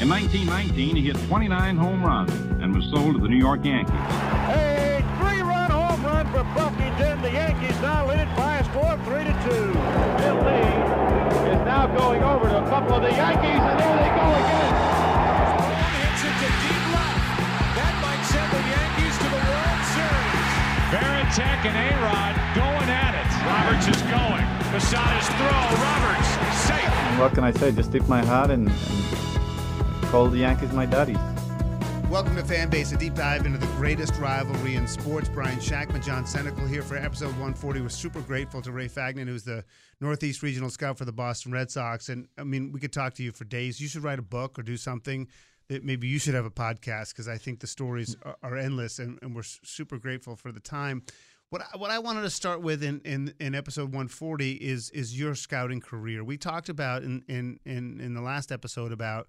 In 1919, he hit 29 home runs and was sold to the New York Yankees. A three-run home run for Buffington. The Yankees now lead it by a score of three to two. Bill Lee is now going over to a couple of the Yankees, and there they go again. hits it to deep left. That might send the Yankees to the World Series. Varitek and A-Rod going at it. Roberts is going. Posada's throw. Roberts safe. What can I say? Just tip my hat and, and call the Yankees my daddies. Welcome to Fanbase, a deep dive into the greatest rivalry in sports. Brian Shackman, John Senecal here for episode 140. We're super grateful to Ray Fagnant, who's the Northeast Regional Scout for the Boston Red Sox. And I mean, we could talk to you for days. You should write a book or do something that maybe you should have a podcast because I think the stories are, are endless and, and, we're super grateful for the time. What I, what I wanted to start with in, in, in episode 140 is is your scouting career. We talked about in, in, in, in the last episode about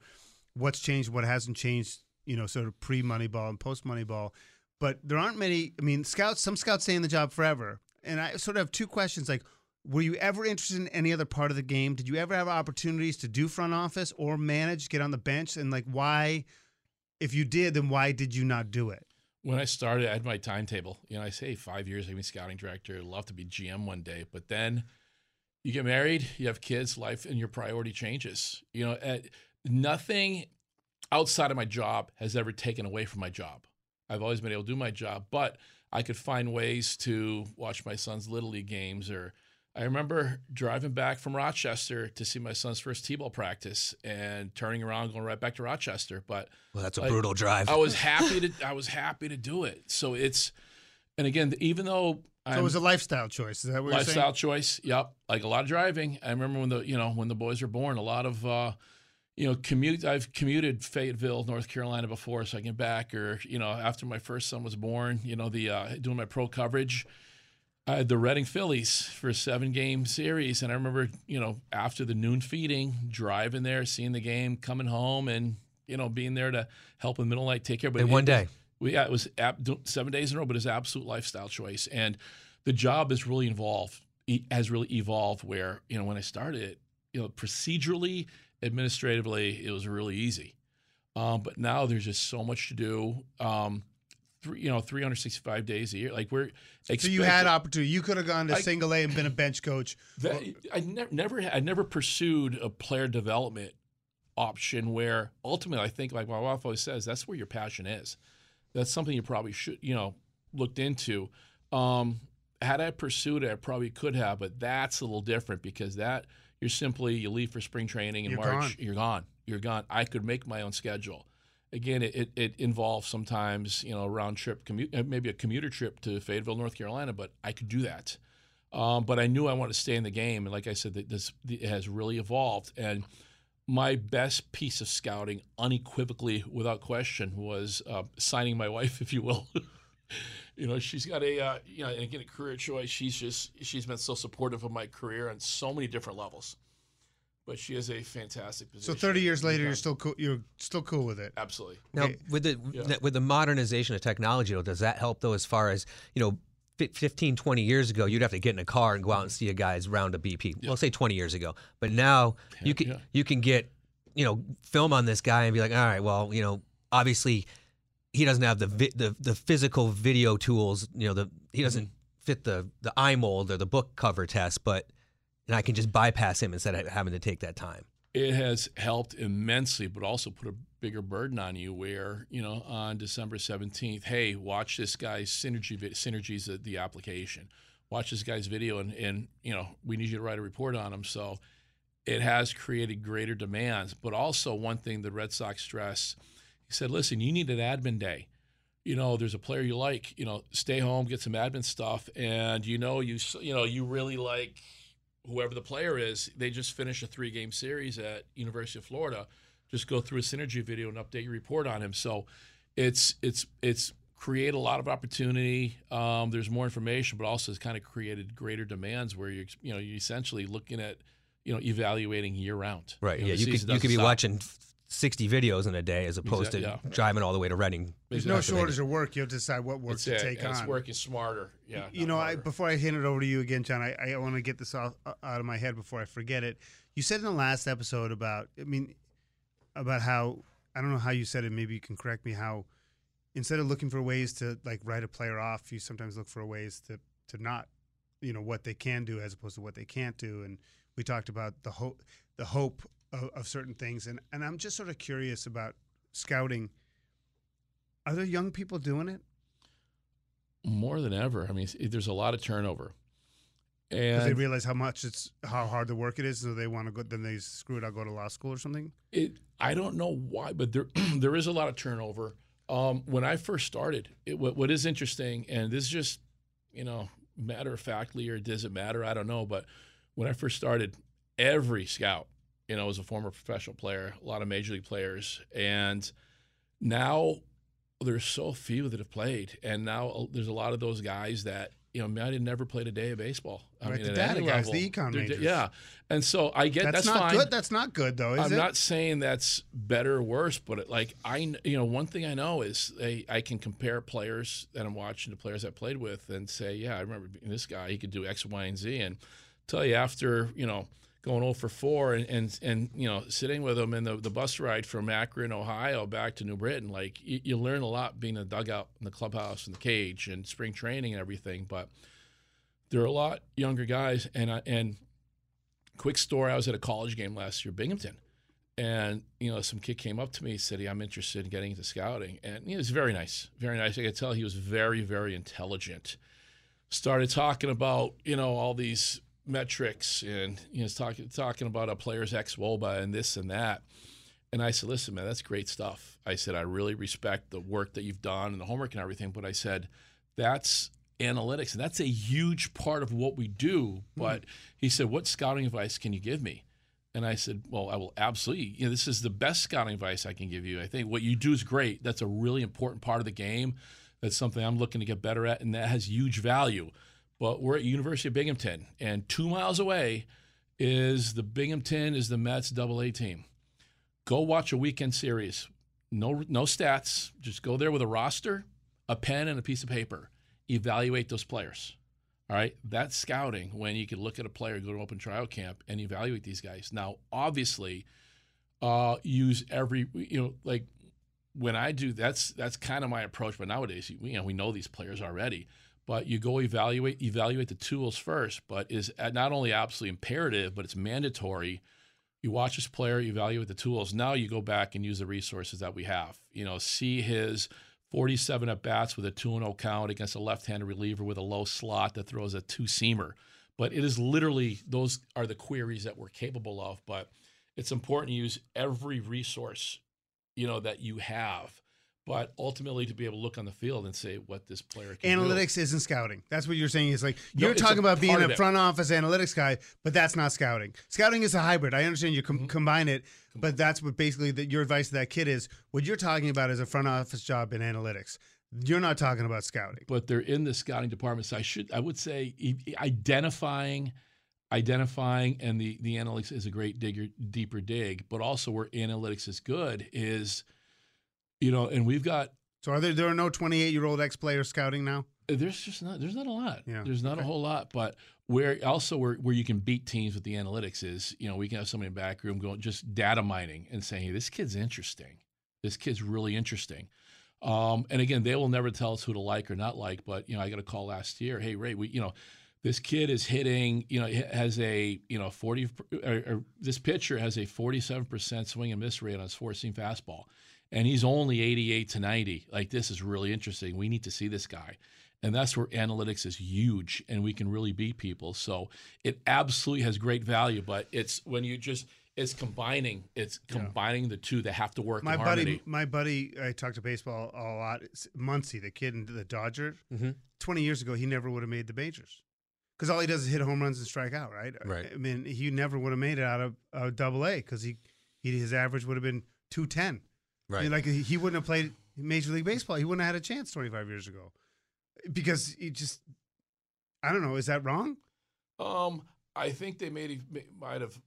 what's changed, what hasn't changed you know, sort of pre Moneyball and post Moneyball. But there aren't many. I mean, scouts. Some scouts stay in the job forever. And I sort of have two questions. Like, were you ever interested in any other part of the game? Did you ever have opportunities to do front office or manage, get on the bench, and like why? If you did, then why did you not do it? When I started, I had my timetable. You know, I say five years, I'd be scouting director. I'd love to be GM one day, but then you get married, you have kids, life, and your priority changes. You know, at, nothing outside of my job has ever taken away from my job. I've always been able to do my job, but I could find ways to watch my son's little league games or I remember driving back from Rochester to see my son's first t-ball practice and turning around going right back to Rochester, but well, that's a brutal drive. I was happy to I was happy to do it. So it's and again, even though so it was a lifestyle choice. Is that what lifestyle you're saying? choice? Yep. Like a lot of driving. I remember when the you know when the boys were born, a lot of uh, you know, commute. I've commuted Fayetteville, North Carolina before, so I get back. Or you know, after my first son was born, you know, the uh, doing my pro coverage. I had the Reading Phillies for a seven game series, and I remember, you know, after the noon feeding, driving there, seeing the game, coming home, and you know, being there to help in the middle of the night, take care. But in one day, we yeah, it was seven days in a row, but it's absolute lifestyle choice, and the job is really involved. Has really evolved. Where you know, when I started, you know, procedurally administratively, it was really easy. Um, but now there's just so much to do. Um, three, you know, 365 days a year. Like we're. So you had opportunity. You could have gone to I, single A and been a bench coach. That, I ne- never, I never pursued a player development option where ultimately I think, like my wife always says, that's where your passion is. That's something you probably should, you know, looked into. Um, had I pursued it, I probably could have, but that's a little different because that you're simply you leave for spring training in you're March. Gone. You're gone. You're gone. I could make my own schedule. Again, it, it, it involves sometimes you know a round trip commute, uh, maybe a commuter trip to Fayetteville, North Carolina, but I could do that. Um, but I knew I wanted to stay in the game, and like I said, this it has really evolved. And my best piece of scouting, unequivocally, without question, was uh, signing my wife, if you will. You know, she's got a uh, you know, again a career choice. She's just she's been so supportive of my career on so many different levels. But she is a fantastic position. So 30 years later, you're still cool. You're still cool with it. Absolutely. Now, okay. with the yeah. with the modernization of technology, does that help though? As far as you know, 15, 20 years ago, you'd have to get in a car and go out and see a guy's round a BP. Yeah. Well, say 20 years ago, but now yeah, you can you can get you know film on this guy and be like, all right, well, you know, obviously he doesn't have the vi- the the physical video tools. You know, the he doesn't mm-hmm. fit the the eye mold or the book cover test, but and I can just bypass him instead of having to take that time. it has helped immensely, but also put a bigger burden on you. Where you know on December seventeenth, hey, watch this guy's synergy synergies of the application. Watch this guy's video, and and you know we need you to write a report on him. So it has created greater demands. But also one thing the Red Sox stress, he said, listen, you need an admin day. You know, there's a player you like. You know, stay home, get some admin stuff, and you know you you know you really like whoever the player is, they just finished a three game series at University of Florida. Just go through a synergy video and update your report on him. So it's it's it's create a lot of opportunity. Um, there's more information, but also it's kind of created greater demands where you're, you know you're essentially looking at you know evaluating year round. Right. You know, yeah. You could you could be stop. watching 60 videos in a day as opposed Exact- to yeah. driving all the way to Reading. There's no shortage of work. You have to decide what work It's to it. take and on. It's working smarter. Yeah. you know, I, before I hand it over to you again, John, I, I want to get this off, out of my head before I forget it. You said in the last episode about, I mean, about how I don't know how you said it. Maybe you can correct me. How instead of looking for ways to like write a player off, you sometimes look for ways to to not, you know, what they can do as opposed to what they can't do. And we talked about the hope, the hope of, of certain things. And and I'm just sort of curious about scouting. Are there young people doing it? more than ever. I mean, there's a lot of turnover. And they realize how much it's how hard the work it is, so they want to go. Then they screw it. I'll go to law school or something. it, I don't know why, but there there is a lot of turnover. Um, when I first started, it, what, what is interesting, and this is just, you know, matter of factly, or does it matter? I don't know. But when I first started, every scout, you know, was a former professional player, a lot of major league players, and now there's so few that have played, and now uh, there's a lot of those guys that you know might have never played a day of baseball. I Right, mean, the at data guys, level. the econ majors. yeah, and so I get That's, that's, not fine. good. That's not good though, is I'm it? not saying that's better or worse, but it, like I, you know, one thing I know is I, I can compare players that I'm watching to players I played with and say, yeah, I remember being this guy. He could do X, Y, and Z, and tell you after you know going 0 for 4 and and, and you know sitting with them in the, the bus ride from Akron, Ohio, back to New Britain, like you, you learn a lot being in the dugout, in the clubhouse, in the cage, and spring training and everything, but. There are a lot younger guys, and I, and quick story. I was at a college game last year, Binghamton, and you know some kid came up to me, said, "I'm interested in getting into scouting," and he was very nice, very nice. I could tell he was very, very intelligent. Started talking about you know all these metrics, and you know talking talking about a player's ex woba and this and that. And I said, "Listen, man, that's great stuff." I said, "I really respect the work that you've done and the homework and everything," but I said, "That's." Analytics, and that's a huge part of what we do. Hmm. But he said, What scouting advice can you give me? And I said, Well, I will absolutely. You know, this is the best scouting advice I can give you. I think what you do is great. That's a really important part of the game. That's something I'm looking to get better at, and that has huge value. But we're at University of Binghamton, and two miles away is the Binghamton is the Mets Double A team. Go watch a weekend series. No, no stats. Just go there with a roster, a pen, and a piece of paper. Evaluate those players. All right, that's scouting when you can look at a player, go to open trial camp, and evaluate these guys. Now, obviously, uh, use every you know like when I do that's that's kind of my approach. But nowadays, you know, we know these players already. But you go evaluate evaluate the tools first. But is not only absolutely imperative, but it's mandatory. You watch this player, evaluate the tools. Now you go back and use the resources that we have. You know, see his 47 at bats with a 2 0 count against a left handed reliever with a low slot that throws a two seamer. But it is literally, those are the queries that we're capable of. But it's important to use every resource, you know, that you have. But ultimately, to be able to look on the field and say what this player can do. Analytics isn't scouting. That's what you're saying. Is like you're it's talking about being a front office analytics guy, but that's not scouting. Scouting is a hybrid. I understand you com- Mm-hmm. combine it, but that's what basically that your advice to that kid is. What you're talking about is a front office job in analytics. You're not talking about scouting. but they're in the scouting department. So I should, I would say, identifying, identifying, and the the analytics is a great digger, deeper dig. But also, where analytics is good is, you know, and we've got So are there there are no 28 year old ex players scouting now? there's just not there's not a lot. Yeah, There's not a whole lot, but where also where, where you can beat teams with the analytics is, you know, we can have somebody in the back room going just data mining and saying, hey, this kid's interesting. This kid's really interesting. Um, and again, they will never tell us who to like or not like. But you know, I got a call last year. Hey, Ray, we you know, This kid is hitting, you know, has a, you know, 40, or, or this pitcher has a 47% swing and miss rate on his four seam fastball. And he's only 88 to 90. Like, this is really interesting. We need to see this guy. And that's where analytics is huge and we can really beat people. So it absolutely has great value, but it's when you just, it's combining, it's combining the two that have to work My buddy, my buddy, I talked to baseball a lot. Muncy, the kid in the Dodgers. Mhm. Twenty years ago, he never would have made the majors because all he does is hit home runs and strike out. Right. Right. I mean, he never would have made it out of uh, Double A because he, he his average would have been Right. like he wouldn't have played Major League Baseball. He wouldn't have had a chance twenty five years ago because he just. I don't know. Is that wrong? Um, I think they made might have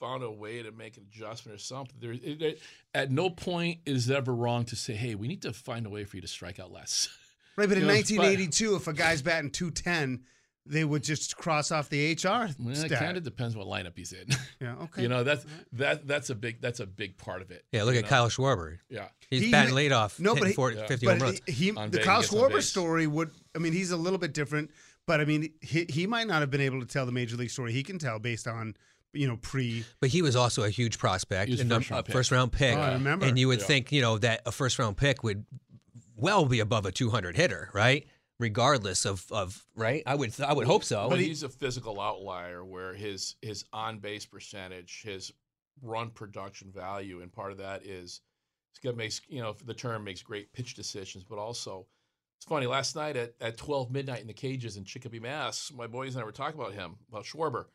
found a way to make an adjustment or something. There, it, it- at no point is it ever wrong to say, "Hey, we need to find a way for you to strike out less." Right, but in know, 1982, if a guy's batting 210, they would just cross off the HR Well, it kind of depends what lineup he's in. Yeah, okay. You know that's that that's a big that's a big part of it. Yeah, look at know? Kyle Schwarber. Yeah, He's He- batting leadoff, No, but hitting he, 40, Yeah. 50 but runs. he, he- On the Kyle gets Schwarber story would. I mean, he's a little bit different, but I mean, he, he might not have been able to tell the major league story. He can tell based on you know pre. But he was also a huge prospect, He was and first a round pick. first round pick. Oh, I remember. And you would Yeah. think, you know, that a first round pick would well be above a 200 hitter, right? Regardless of, of right? I would I would hope so. But he's a physical outlier where his his on base percentage, his run production value, and part of that is he's got makes you know the term makes great pitch decisions, but also it's funny. Last night at, at twelve midnight in the cages in Chicopee, Mass, my boys and I were talking about him about Schwarber,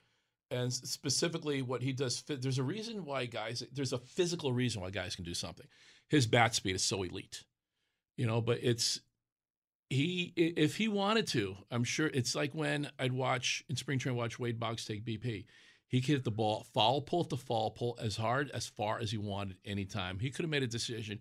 and specifically what he does. fi- There's a reason why guys. There's a physical reason why guys can do something. His bat speed is so elite, you know. But it's he if he wanted to, I'm sure it's like when I'd watch in spring training watch Wade Boggs take BP. He could hit the ball foul pull to foul pull as hard as far as he wanted anytime. He could have made a decision.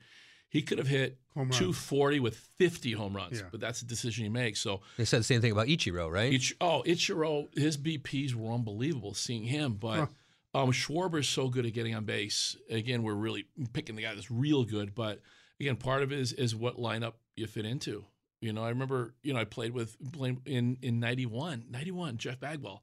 He could have hit 240 with 50 home runs, Yeah. but that's a decision he makes. So they said the same thing about Ichiro, right? Ich, oh, Ichiro, his BPs were unbelievable seeing him, but um, is so good at getting on base. Again, we're really picking the guy that's real good, but again, part of it is is what lineup you fit into. You know, I remember, you know, I played with playing in in 91, 91, Jeff Bagwell.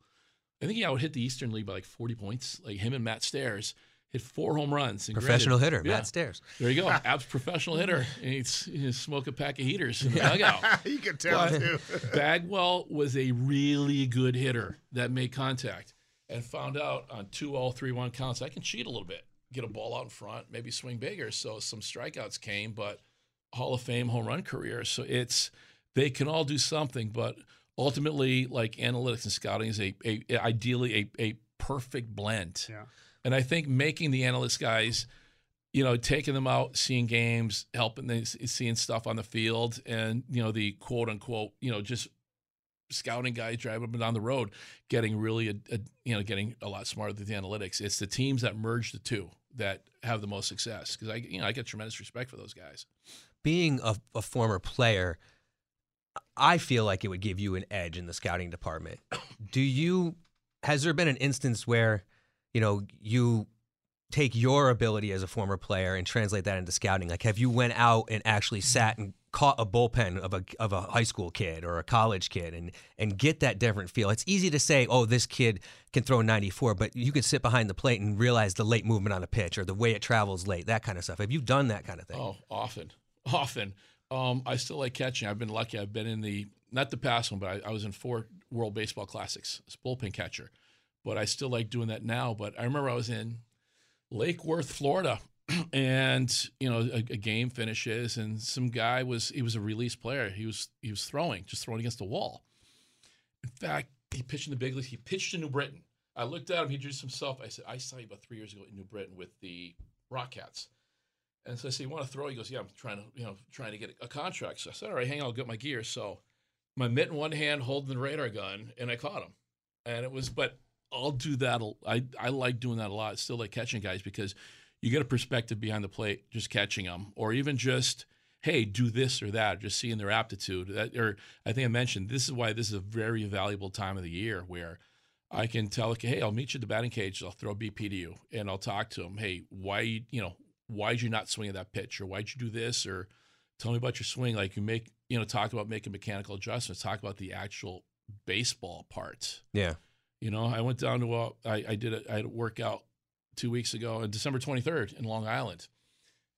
I think he out hit the Eastern League by like 40 points. Like him and Matt Stairs hit four home runs. And Professional granted- hitter, yeah. Matt Stairs. There you go. Abs professional hitter. And he's, he's smoke a pack of heaters in the dugout. you could tell But too. Bagwell was a really good hitter that made contact and found out on two all three one counts I can cheat a little bit, get a ball out in front, maybe swing bigger. So some strikeouts came, but Hall of Fame home run career. So it's they can all do something, but ultimately, like analytics and scouting is a, a ideally a, a perfect blend. Yeah. And I think making the analyst guys, you know, taking them out, seeing games, helping them, seeing stuff on the field, and you know the quote unquote, you know, just scouting guys driving up and down the road, getting really, a, a, you know, getting a lot smarter with the analytics. It's the teams that merge the two that have the most success because I, you know, I get tremendous respect for those guys. Being a, a former player, I feel like it would give you an edge in the scouting department. Do you? Has there been an instance where, you know, you take your ability as a former player and translate that into scouting? Like, have you went out and actually mm-hmm. sat and caught a bullpen of a of a high school kid or a college kid and and get that different feel? It's easy to say, oh, this kid can throw 94, but you can sit behind the plate and realize the late movement on a pitch or the way it travels late, that kind of stuff. Have you done that kind of thing? Oh, often, often. Um, I still like catching. I've been lucky. I've been in the not the past one, but I, I was in four World Baseball Classics as bullpen catcher. But I still like doing that now. But I remember I was in Lake Worth, Florida, and you know a, a game finishes, and some guy was he was a release player. He was he was throwing, just throwing against the wall. In fact, he pitched in the big leagues. He pitched in New Britain. I looked at him. He introduced himself. I said, "I saw you about three years ago in New Britain with the Rockcats." And so I said, "You want to throw?" He goes, "Yeah, I'm trying to, you know, trying to get a, contract." So I said, "All right, hang on, I'll get my gear." So my mitt in one hand, holding the radar gun, and I caught him. And it was, but I'll do that. I I like doing that a lot. Still like catching guys because you get a perspective behind the plate, just catching them, or even just hey, do this or that, just seeing their aptitude. That, or I think I mentioned this is why this is a very valuable time of the year where I can tell, okay, hey, I'll meet you at the batting cage. I'll throw BP to you, and I'll talk to him. Hey, why you know why'd you not swing at that pitch, or why'd you do this, or tell me about your swing. Like you make you know talk about making mechanical adjustments. Talk about the actual baseball part. Yeah. You know, I went down to a, I, I did a, I had a workout two weeks ago on December 23rd in Long Island.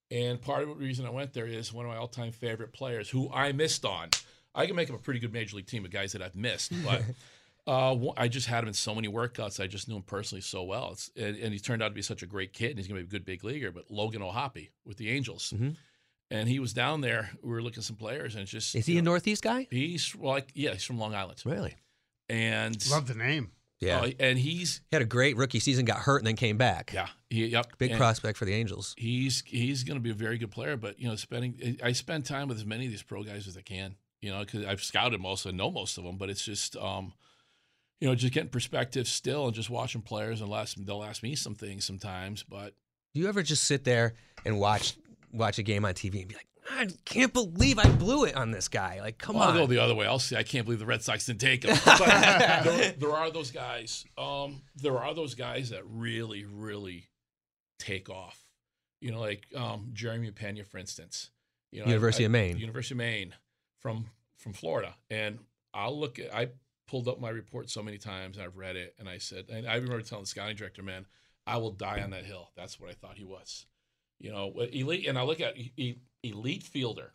And part of the reason I went there is one of my all time favorite players who I missed on. I can make up a pretty good major league team of guys that I've missed, but uh, I just had him in so many workouts. I just knew him personally so well. It's, and, and he turned out to be such a great kid, and he's going to be a good big leaguer. But Logan O'Hoppe with the Angels. Mhm. And he was down there. We were looking at some players, and just. Is he you a Northeast guy? He's like, yeah, he's from Long Island. Really? And Love the name. Yeah. uh, and he's He had a great rookie season, got hurt, and then came back. yeah, he, yep, Big and prospect for the Angels. He's he's going to be a very good player, but you know, spending I spend time with as many of these pro guys as I can. You know, because I've scouted most and know most of them, but it's just um, you know, just getting perspective still and just watching players and last they'll ask me some things sometimes, but Do you ever just sit there and watch watch a game on TV and be like, I can't believe I blew it on this guy? Like, come Well, on. I'll go the other way. I'll say I can't believe the Red Sox didn't take him. But there, there are those guys. Um, there are those guys that really, really take off. You know, like um, Jeremy Pena, for instance. You know, I- University I- of Maine. University of Maine, from from Florida, and I'll look at. I pulled up my report so many times, and I've read it, and I said, and I remember telling the scouting director, "Man, I will die on that hill." That's what I thought he was. You know, elite, and I look at elite fielder,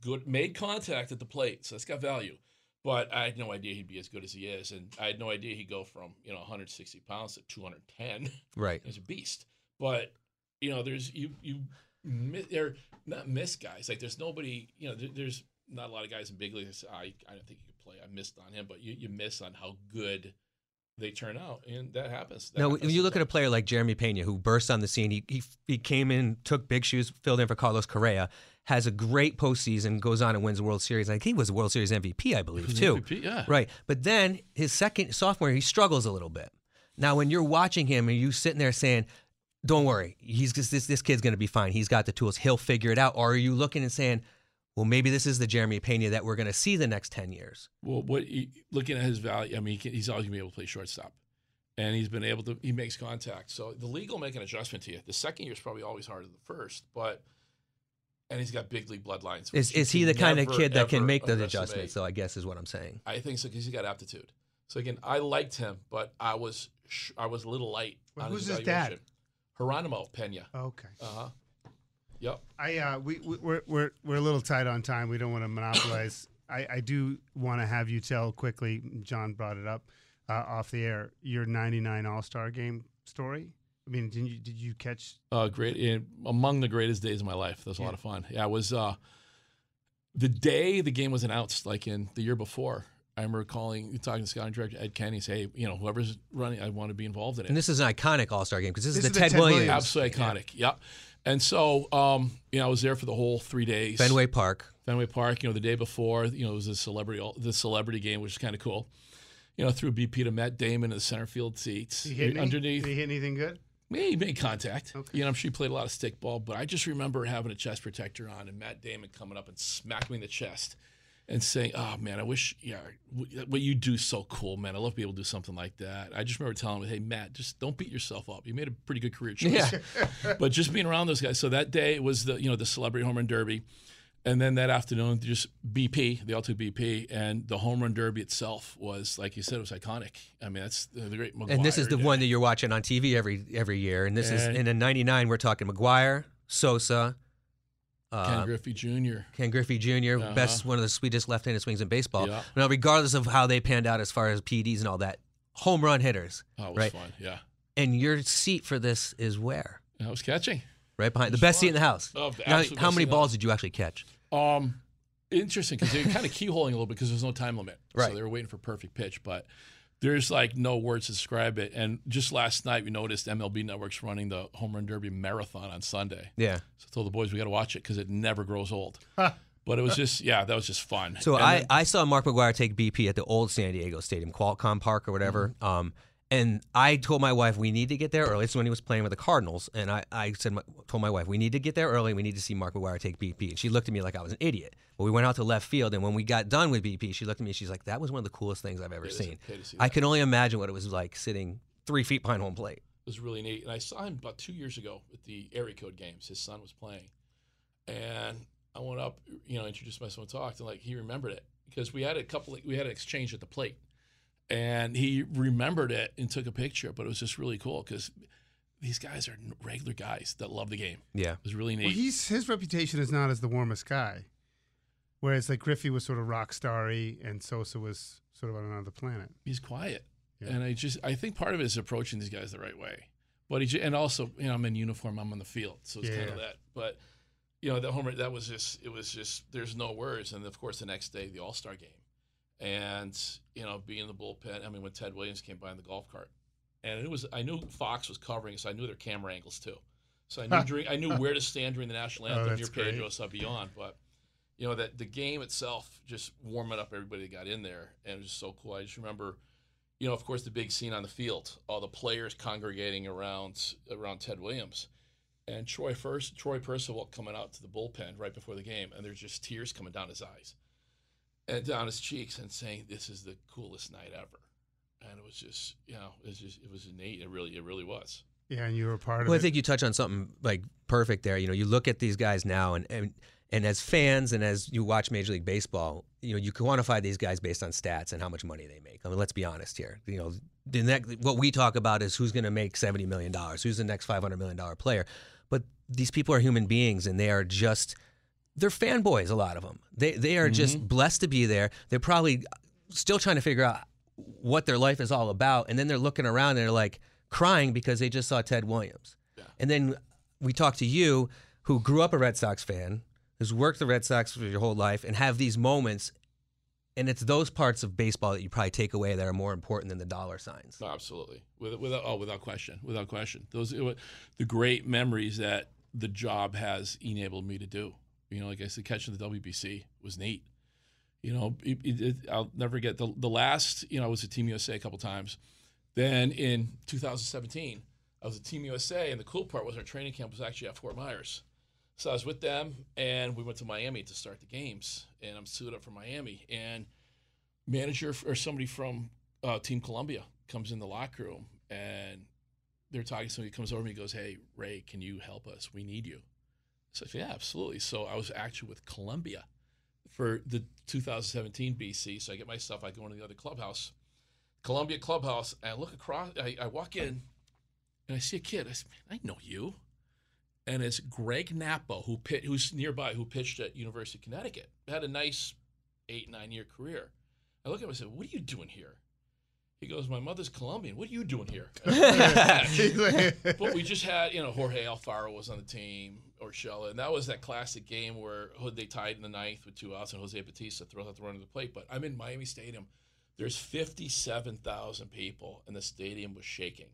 good, made contact at the plate, so that's got value. But I had no idea he'd be as good as he is, and I had no idea he'd go from you know 160 pounds to 210. Right. He's a beast. But you know, there's you you they're not miss guys. Like there's nobody. You know, there, there's not a lot of guys in big leagues. I I don't think could play. I missed on him, but you you miss on how good they turn out, and that happens. That Now, happens when you look at a player like Jeremy Pena, who burst on the scene, he, he he came in, took big shoes, filled in for Carlos Correa, has a great postseason, goes on and wins the World Series. Like he was World Series MVP, I believe, too. MVP, yeah. Right. But then his second sophomore, he struggles a little bit. Now, when you're watching him and you sitting there saying, "Don't worry, he's just, this this kid's going to be fine. He's got the tools. He'll figure it out," or are you looking and saying, "Well, maybe this is the Jeremy Pena that we're going to see the next ten years"? Well, what he, looking at his value, I mean, he can, he's always gonna be able to play shortstop, and he's been able to. He makes contact, so the league will make an adjustment to you. The second year is probably always harder than the first, but and he's got big league bloodlines. Is is he the kind of kid that can make those underestimate. adjustments? Though I guess is what I'm saying. I think so because he's got aptitude. So again, I liked him, but I was sh- I was a little light. Well, on who's his his dad? evaluation. Geronimo Pena. Okay. Uh huh. Yep. I uh, we we- we're we're we're a little tight on time. We don't want to monopolize. I, I do want to have you tell quickly. John brought it up uh, off the air. Your '99 All Star Game story. I mean, did you did you catch? Uh, great. in- among the greatest days of my life. That was a lot of fun. Yeah, it was uh, the day the game was announced, like in the year before. I remember calling, talking to scouting director Ed Kenney, say, hey, you know, whoever's running, I want to be involved in it. And this is an iconic All Star game because this, This is is the the Ted, Ted Williams, Williams. Absolutely iconic. Yep. And so, um, you know, I was there for the whole three days. Fenway Park. Fenway Park. You know, the day before, you know, it was a celebrity, the celebrity game, which is kind of cool. You know, threw BP to Matt Damon in the center field seats Did he hit any- underneath. Did he hit anything good? Yeah, he made contact. Okay. You know, I'm sure he played a lot of stickball, but I just remember having a chest protector on and Matt Damon coming up and smacking me in the chest and saying, "Oh man, I wish, yeah, what you do is so cool, man. I love to be able to do something like that." I just remember telling him, "Hey, Matt, just don't beat yourself up. You made a pretty good career choice." Yeah. but just being around those guys. So that day was the you know the celebrity home run derby, and then that afternoon just BP. the all took BP, and the home run derby itself was like you said, it was iconic. I mean, that's the, great. and this is the day. one that you're watching on TV every every year. And this is And- in a '99. We're talking McGwire, Sosa, Ken Griffey Jr. Ken Griffey Jr., Uh-huh. best one of the sweetest left-handed swings in baseball. Yeah. Now, regardless of how they panned out as far as PDs and all that, home run hitters, Oh, it was right? fun. Yeah, And your seat for this is where? I was catching. Right behind the best seat in the house. Oh, the Now, how many seat in the balls did you actually catch? Um, interesting because they're kind of keyholing a little bit because there's no time limit. Right. So they were waiting for perfect pitch, but there's like no words to describe it. And just last night we noticed MLB Network's running the home run derby marathon on Sunday. Yeah. So I told the boys we got to watch it because it never grows old. but it was just yeah, that was just fun. So And I, then- I saw Mark McGwire take BP at the old San Diego Stadium, Qualcomm Park or whatever. Mm-hmm. Um, and I told my wife we need to get there early. It's when he was playing with the Cardinals, and I, I said told my wife we need to get there early. We need to see Mark McGwire take BP, and she looked at me like I was an idiot. But we went out to left field, and when we got done with BP, she looked at me. And She's like, "That was one of the coolest things I've ever seen." see I can only imagine what it was like sitting three feet behind home plate. It was really neat. And I saw him about two years ago at the area code games. His son was playing. And I went up, you know, introduced myself and talked, and like he remembered it. Because we had a couple we had an exchange at the plate. And he remembered it and took a picture. But it was just really cool because these guys are regular guys that love the game. Yeah, it was really neat. Well, he's his reputation is not as the warmest guy, whereas like Griffey was sort of rock starry and Sosa was sort of on another planet. He's quiet, yeah. and I just I think part of it is approaching these guys the right way. But he and also you know I'm in uniform, I'm on the field, so it's yeah. kind of that. But you know, the homer that was just it was just there's no words. And of course, the next day, the All Star game, and you know, being in the bullpen. I mean, when Ted Williams came by in the golf cart, and it was I knew Fox was covering, so I knew their camera angles too. So I knew during, I knew where to stand during the national oh, anthem oh, near Pedro Beyond. But you know that the game itself just warming up everybody that got in there, and it was just so cool. I just remember. You know, of course, the big scene on the field, all the players congregating around around Ted Williams, and Troy first Troy Percival coming out to the bullpen right before the game, and there's just tears coming down his eyes and down his cheeks, and saying, "This is the coolest night ever." And it was just, you know, it was just, it was innate. It really, it really was. Yeah, and you were part well, of it. I think you touch on something like perfect there. You know, you look at these guys now, and and and as fans and as you watch Major League Baseball, you know, you quantify these guys based on stats and how much money they make. I mean, let's be honest here. You know, the next, what we talk about is who's going to make seventy million dollars, who's the next five hundred million dollar player. But these people are human beings and they are just they're fanboys a lot of them they they are mm-hmm. just blessed to be there they're probably still trying to figure out what their life is all about and then they're looking around and they're like crying because they just saw Ted Williams yeah. and then we talk to you who grew up a Red Sox fan who's worked the Red Sox for your whole life and have these moments and it's those parts of baseball that you probably take away that are more important than the dollar signs. Absolutely, without oh, without question, without question. Those the great memories that the job has enabled me to do. You know, like I said, catching the WBC was neat. You know, it, it, I'll never forget the the last. You know, I was at Team USA a couple times. Then in 2017, I was at Team USA, and the cool part was our training camp was actually at Fort Myers. So I was with them, and we went to Miami to start the games. And I'm suited up for Miami, and manager or somebody from uh, Team Colombia comes in the locker room, and they're talking. To somebody comes over to me, goes, "Hey, Ray, can you help us? We need you." Said, "Yeah, absolutely." So I was actually with Colombia for the 2017 BC. So I get my stuff. I go into the other clubhouse, Colombia clubhouse, and I look across. I, I walk in, and I see a kid. I said, "Man, "I know you." and it's Greg Nappo, who pit, who's nearby, who pitched at University of Connecticut. Had a nice eight nine year career. I look at him and I said, "What are you doing here?" He goes, "My mother's Colombian. What are you doing here?" but we just had, you know, Jorge Alfaro was on the team, Urshela, and that was that classic game where they tied in the ninth with two outs, and Jose Bautista throws out the run of the plate. But I'm in Miami Stadium. There's 57,000 people, and the stadium was shaking.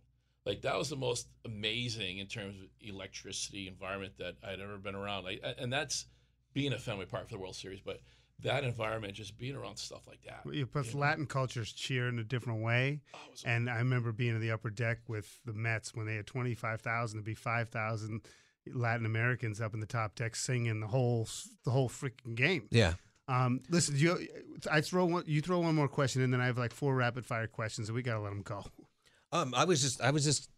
Like that was the most amazing in terms of electricity environment that I'd ever been around. Like, and that's being a Fenway Park for the World Series, but that environment, just being around stuff like that. Well, plus, Latin cultures cheer in a different way. Oh, and I remember being in the upper deck with the Mets when they had twenty five thousand to be five thousand Latin Americans up in the top deck singing the whole the whole freaking game. Yeah. Um, listen, you, I throw one, you throw one more question, and then I have like four rapid fire questions, and we gotta let them go. Um, I was just, I was just,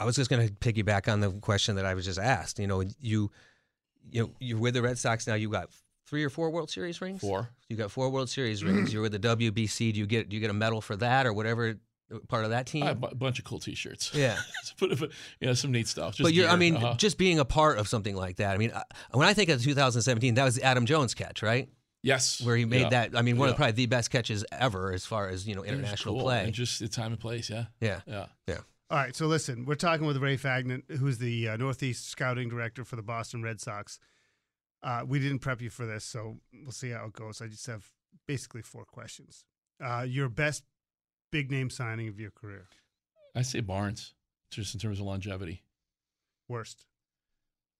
I was just going to piggyback on the question that I was just asked. You know, you, you know, you're with the Red Sox now. You got three or four World Series rings. Four. You got four World Series rings. You're with the WBC. Do you get, do you get a medal for that or whatever? Part of that team. I have a bunch of cool T-shirts. Yeah, but, but yeah, some neat stuff. Just but you're, gear. I mean, uh-huh. just being a part of something like that. I mean, when I think of 2017, that was the Adam Jones catch, right? Yes, where he made yeah. that. I mean, one yeah. of probably the best catches ever as far as you know international cool. play. And just the time and place. Yeah, yeah, yeah, yeah. All right, so listen, we're talking with Ray Fagnant, who's the uh, Northeast scouting director for the Boston Red Sox. Uh, we didn't prep you for this, so we'll see how it goes. I just have basically four questions. Uh, your best big name signing of your career? I say Barnes, just in terms of longevity. Worst.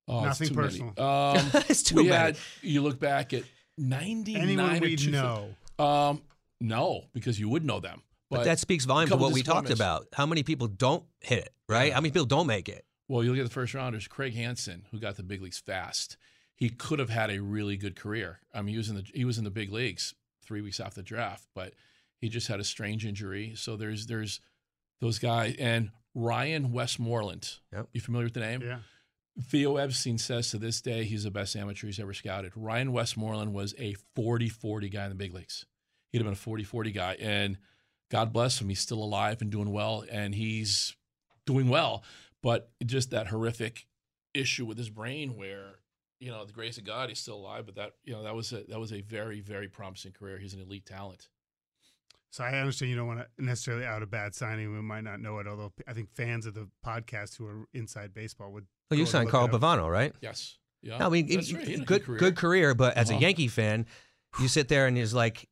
Oh, Nothing personal. Um, it's too we bad. had. You look back at ninety nine. Anyone we know? Um, no, because you would know them. But, but that speaks volumes to what we talked about. How many people don't hit it, right? Yeah. How many people don't make it? Well, you look at the first rounders. Craig Hansen, who got the big leagues fast, he could have had a really good career. I mean, he was in the he was in the big leagues three weeks after the draft, but he just had a strange injury. So there's there's those guys and Ryan Westmoreland. Yep. You familiar with the name? Yeah. Theo Epstein says to this day he's the best amateur he's ever scouted. Ryan Westmoreland was a 40 40 guy in the big leagues. He'd have been a 40 40 guy. And God bless him. He's still alive and doing well, and he's doing well. But just that horrific issue with his brain, where you know the grace of God, he's still alive. But that you know that was a that was a very very promising career. He's an elite talent. So I understand you don't want to necessarily out a bad signing. We might not know it, although I think fans of the podcast who are inside baseball would. Well, you signed Carl it up. Pavano, right? Yes. Yeah. No, I mean, it- right. He had a good, career. good career. But as Uh-huh. a Yankee fan, you sit there and he's like,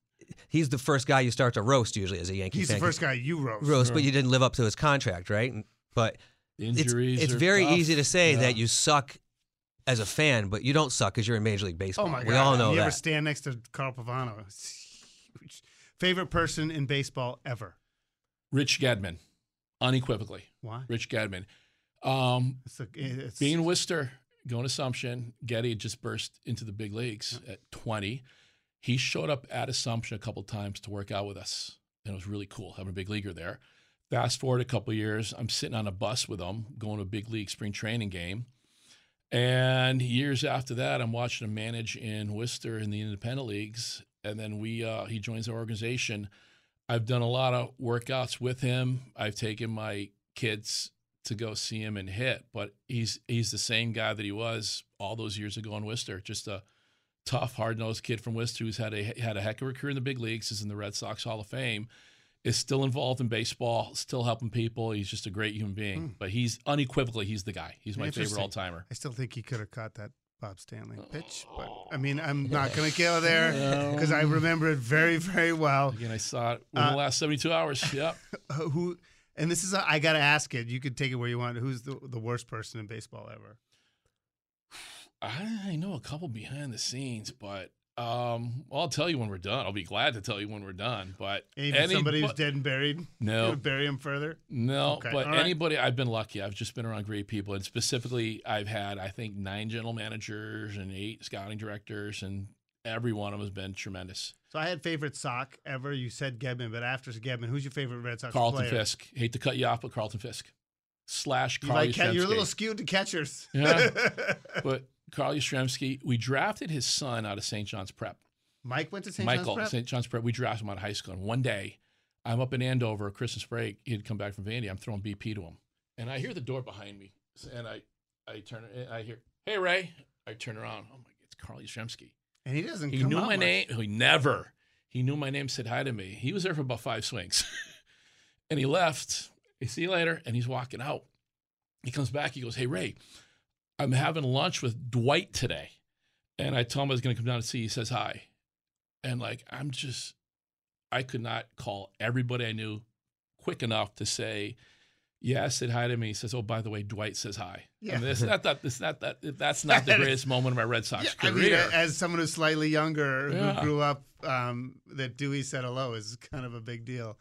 he's the first guy you start to roast usually as a Yankee He's fan. the first guy you roast. roast, but you didn't live up to his contract, right? But it's, Injuries it's are very tough. easy to say Yeah. that you suck as a fan, but you don't suck because you're in Major League Baseball. Oh my god! We all know you that. ever stand next to Carl Pavano? It's huge. Favorite person in baseball ever? Rich Gedman, unequivocally. Why? Rich Gedman. Um, It's a, it's, being Worcester, going to Assumption, Getty had just burst into the big leagues at 20. He showed up at Assumption a couple times to work out with us, and it was really cool having a big leaguer there. Fast forward a couple years, I'm sitting on a bus with him, going to a big league spring training game. And years after that, I'm watching him manage in Worcester in the independent leagues. And then we uh, he joins our organization. I've done a lot of workouts with him. I've taken my kids to go see him and hit, but he's he's the same guy that he was all those years ago in Worcester. Just a tough, hard nosed kid from Worcester who's had a had a heck of a career in the big leagues, is in the Red Sox Hall of Fame, is still involved in baseball, still helping people. He's just a great human being. But he's unequivocally he's the guy. He's my favorite all timer. I still think he could have caught that Bob Stanley pitch, but I mean, I'm not going to go there because I remember it very, very well. Again, I saw it in Uh, the last 72 hours. Yep. Who? And this is I got to ask it. You could take it where you want. Who's the the worst person in baseball ever? I know a couple behind the scenes, but um, well, I'll tell you when we're done. I'll be glad to tell you when we're done. But Even any- somebody who's dead and buried. No. Bury him further. No, Okay, but right. anybody, I've been lucky. I've just been around great people. And specifically, I've had, I think, nine general managers and eight scouting directors, and every one of them has been tremendous. So I had favorite sock ever. You said Gedman, but after Gedman, who's your favorite Red Sox Carlton player? Fisk. Hate to cut you off, but Carlton Fisk. Slash You like you're a little skewed to catchers. Yeah. but Carl Yastrzemski, we drafted his son out of St. John's Prep. Mike went to St. Michael, John's Prep. St. John's Prep. We drafted him out of high school. And one day, I'm up in Andover, Christmas break. He had come back from Vandy. I'm throwing BP to him, and I hear the door behind me, and I, I turn, I hear, "Hey Ray!" I turn around. Oh my, god, it's Carl Yastrzemski. and he doesn't. He knew my much. name. He never. He knew my name. Said hi to me. He was there for about five swings, and he left. I see you later, and he's walking out. He comes back. He goes, "Hey Ray, I'm having lunch with Dwight today," and I told him I was going to come down to see. He says hi, and like I'm just, I could not call everybody I knew quick enough to say. Yeah, said hi to me. He says, "Oh, by the way, Dwight says hi." Yeah. Yeah, it's not that. It's not that. That's not the greatest moment of my Red Sox I career. mean, as someone who's slightly younger Yeah. who grew up, um, that Dewey said hello is kind of a big deal.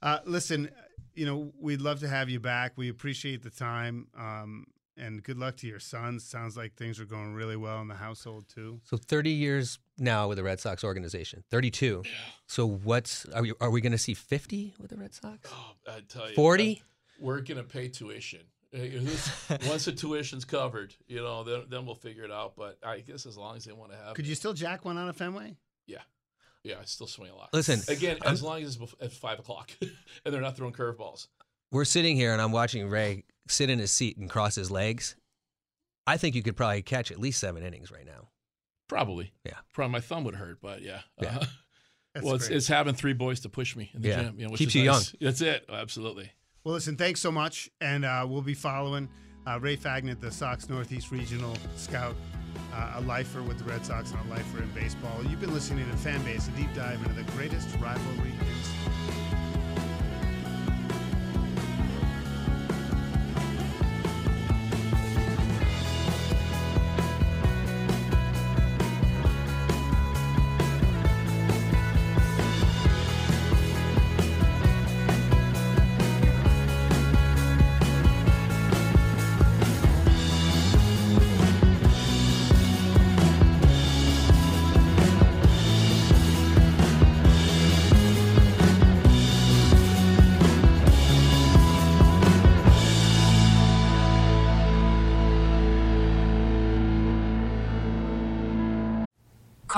Uh, listen, you know, we'd love to have you back. We appreciate the time, um, and good luck to your sons. Sounds like things are going really well in the household too. So 30 years now with the Red Sox organization. 32. So what's are we are we going to see 50 with the Red Sox? Oh, I tell you, 40? uh, We're gonna pay tuition. Once the tuition's covered, you know, then, then we'll figure it out. But I guess as long as they want to have, Could you still jack one on a Fenway? yeah, yeah, I still swing a lot. Listen, again, I'm- as long as it's bef- at five o'clock and they're not throwing curveballs. We're sitting here and I'm watching Ray sit in his seat and cross his legs. I think you could probably catch at least 7 innings right now. Probably, Yeah. Probably my thumb would hurt, but yeah. Yeah. Uh, well, it's, it's having three boys to push me in the Yeah. gym. You know, which Keeps is you nice. That's it. Absolutely. Well, listen, thanks so much, and uh, we'll be following uh, Ray Fagnant, the Sox Northeast Regional Scout, uh, a lifer with the Red Sox and a lifer in baseball. You've been listening to Fanbase, a deep dive into the greatest rivalry in sports.